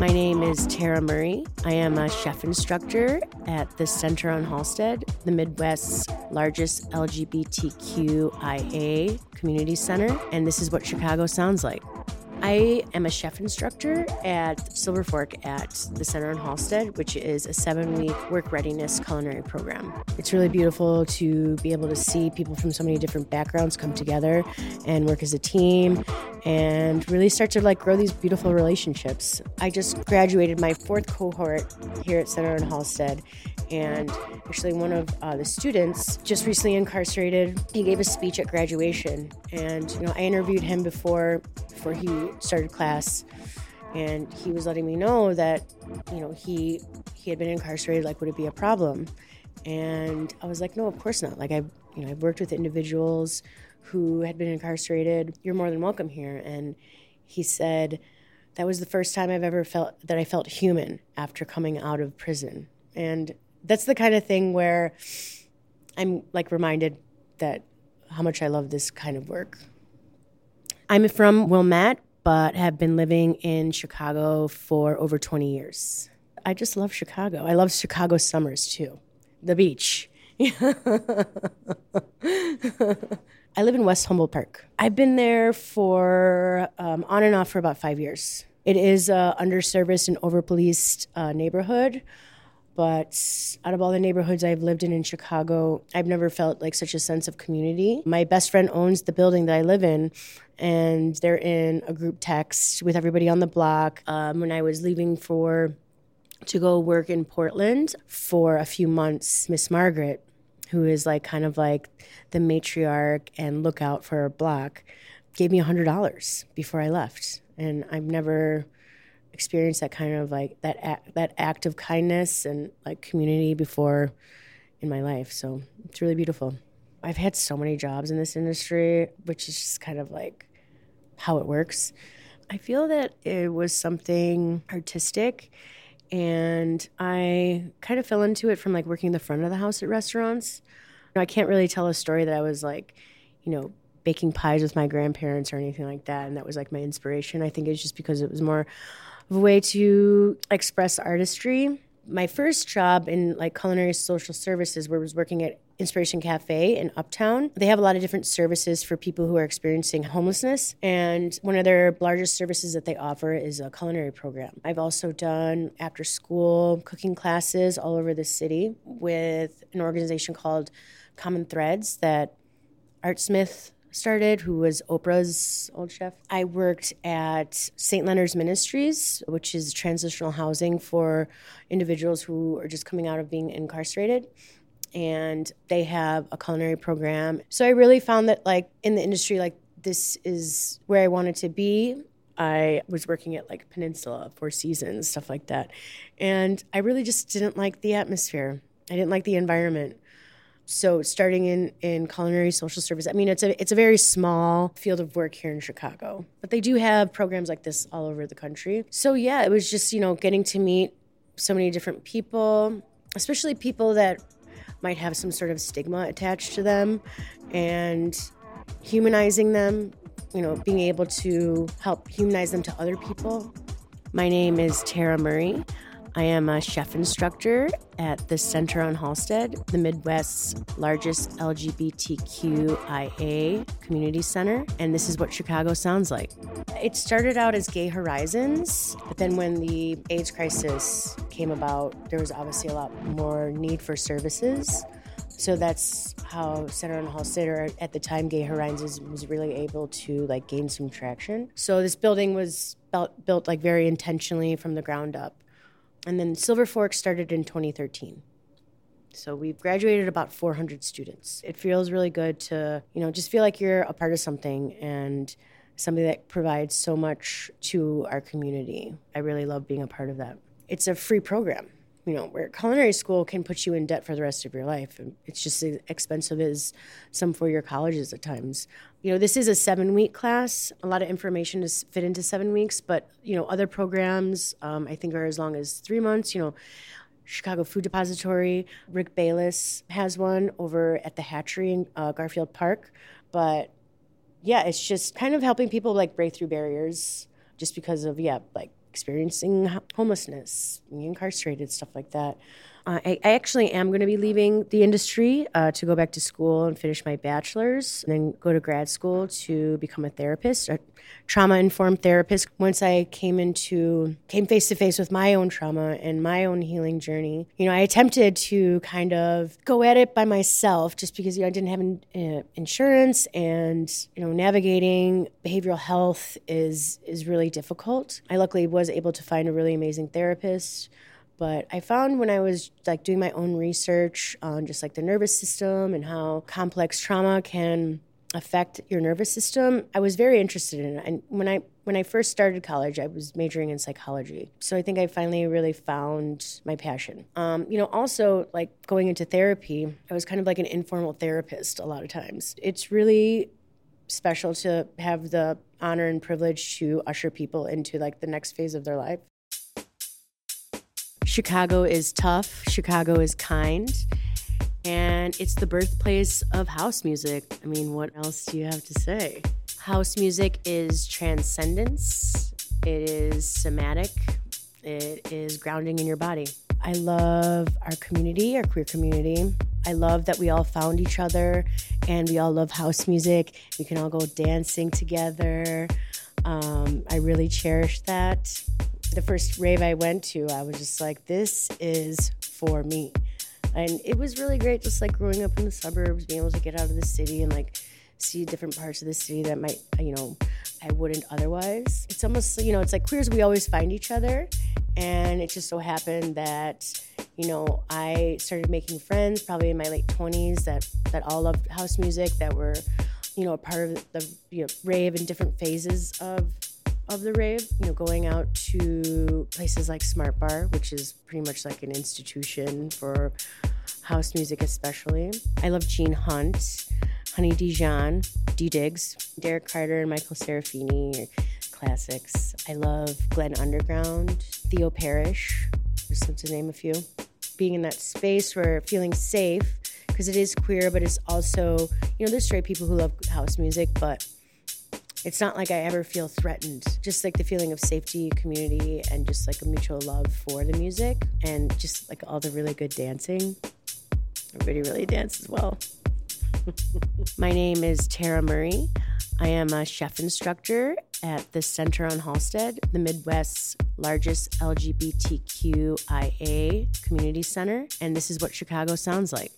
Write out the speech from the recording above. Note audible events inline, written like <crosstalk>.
My name is Tera Murray. I am a chef instructor at the Center on Halsted, the Midwest's largest LGBTQIA community center, and this is what Chicago sounds like. I am a chef instructor at Silver Fork at the Center on Halsted, which is a seven week work readiness culinary program. It's really beautiful to be able to see people from so many different backgrounds come together and work as a team and really start to like grow these beautiful relationships. I just graduated my fourth cohort here at Center on Halsted and actually one of uh, the students just recently incarcerated. He gave a speech at graduation and you know i interviewed him before before he started class and he was letting me know that you know he he had been incarcerated like would it be a problem? And i was like no of course not. Like i you know i've worked with individuals who had been incarcerated you're more than welcome here and he said that was the first time i've ever felt that i felt human after coming out of prison and that's the kind of thing where i'm like reminded that how much i love this kind of work I'm from Wilmette, but have been living in Chicago for over 20 years. I just love Chicago. I love Chicago summers too. The beach. <laughs> I live in West Humboldt Park. I've been there for um, on and off for about five years. It is a underserviced and overpoliced uh, neighborhood but out of all the neighborhoods I've lived in in Chicago, I've never felt like such a sense of community. My best friend owns the building that I live in, and they're in a group text with everybody on the block. Um, when I was leaving for to go work in Portland for a few months, Miss Margaret, who is like kind of like the matriarch and lookout for our block, gave me a hundred dollars before I left, and I've never experienced that kind of like that act, that act of kindness and like community before in my life. So it's really beautiful. I've had so many jobs in this industry, which is just kind of like how it works. I feel that it was something artistic and I kind of fell into it from like working the front of the house at restaurants. I can't really tell a story that I was like, you know, baking pies with my grandparents or anything like that and that was like my inspiration. I think it's just because it was more of a way to express artistry. My first job in like culinary social services was working at Inspiration Cafe in Uptown. They have a lot of different services for people who are experiencing homelessness. And one of their largest services that they offer is a culinary program. I've also done after school cooking classes all over the city with an organization called Common Threads that Art Smith started, who was Oprah's old chef. I worked at St. Leonard's Ministries, which is transitional housing for individuals who are just coming out of being incarcerated and they have a culinary program. So I really found that like in the industry like this is where I wanted to be. I was working at like Peninsula, Four Seasons, stuff like that. And I really just didn't like the atmosphere. I didn't like the environment. So starting in, in culinary social service, I mean it's a it's a very small field of work here in Chicago. But they do have programs like this all over the country. So yeah, it was just, you know, getting to meet so many different people, especially people that might have some sort of stigma attached to them and humanizing them, you know, being able to help humanize them to other people. My name is Tera Murray. I am a chef instructor at the Center on Halsted, the Midwest's largest LGBTQIA community center, and this is what Chicago sounds like. It started out as Gay Horizons, but then when the AIDS crisis came about, there was obviously a lot more need for services. So that's how Center on Halsted, or at the time Gay Horizons, was really able to like gain some traction. So this building was built, built like very intentionally from the ground up and then Silver Fork started in 2013. So we've graduated about 400 students. It feels really good to, you know, just feel like you're a part of something and something that provides so much to our community. I really love being a part of that. It's a free program you know, where culinary school can put you in debt for the rest of your life. It's just as expensive as some four year colleges at times. You know, this is a seven week class. A lot of information to fit into seven weeks, but, you know, other programs um, I think are as long as three months. You know, Chicago Food Depository, Rick Bayless has one over at the Hatchery in uh, Garfield Park. But yeah, it's just kind of helping people like break through barriers just because of, yeah, like experiencing homelessness, being incarcerated, stuff like that. I, I, actually am going to be leaving the industry uh, to go back to school and finish my bachelor's, and then go to grad school to become a therapist, a trauma-informed therapist. Once I came into came face to face with my own trauma and my own healing journey, you know, I attempted to kind of go at it by myself, just because you know I didn't have in, uh, insurance, and you know, navigating behavioral health is is really difficult. I luckily was able to find a really amazing therapist but I found when I was like doing my own research on just like the nervous system and how complex trauma can affect your nervous system, I was very interested in it. And when I when I first started college, I was majoring in psychology. So I think I finally really found my passion. Um, you know, also like going into therapy, I was kind of like an informal therapist a lot of times. It's really special to have the honor and privilege to usher people into like the next phase of their life. Chicago is tough, Chicago is kind, and it's the birthplace of house music. I mean, what else do you have to say? House music is transcendence, it is somatic, it is grounding in your body. I love our community, our queer community. I love that we all found each other and we all love house music. We can all go dancing together. Um, I really cherish that the first rave I went to, I was just like, this is for me. And it was really great, just like growing up in the suburbs, being able to get out of the city and like see different parts of the city that might, you know, I wouldn't otherwise. It's almost, you know, it's like queers, we always find each other. And it just so happened that, you know, I started making friends probably in my late 20s that, that all loved house music, that were, you know, a part of the you know, rave in different phases of of the rave, you know, going out to places like Smart Bar, which is pretty much like an institution for house music, especially. I love Gene Hunt, Honey Dijon, D Diggs, Derrick Carter, and Michael Serafini, classics. I love Glenn Underground, Theo Parrish, just to name a few. Being in that space where feeling safe, because it is queer, but it's also, you know, there's straight people who love house music, but it's not like I ever feel threatened. Just like the feeling of safety, community, and just like a mutual love for the music and just like all the really good dancing. Everybody really dances well. <laughs> My name is Tera Murray. I am a chef instructor at the Center on Halsted, the Midwest's largest LGBTQIA community center, and this is what Chicago sounds like.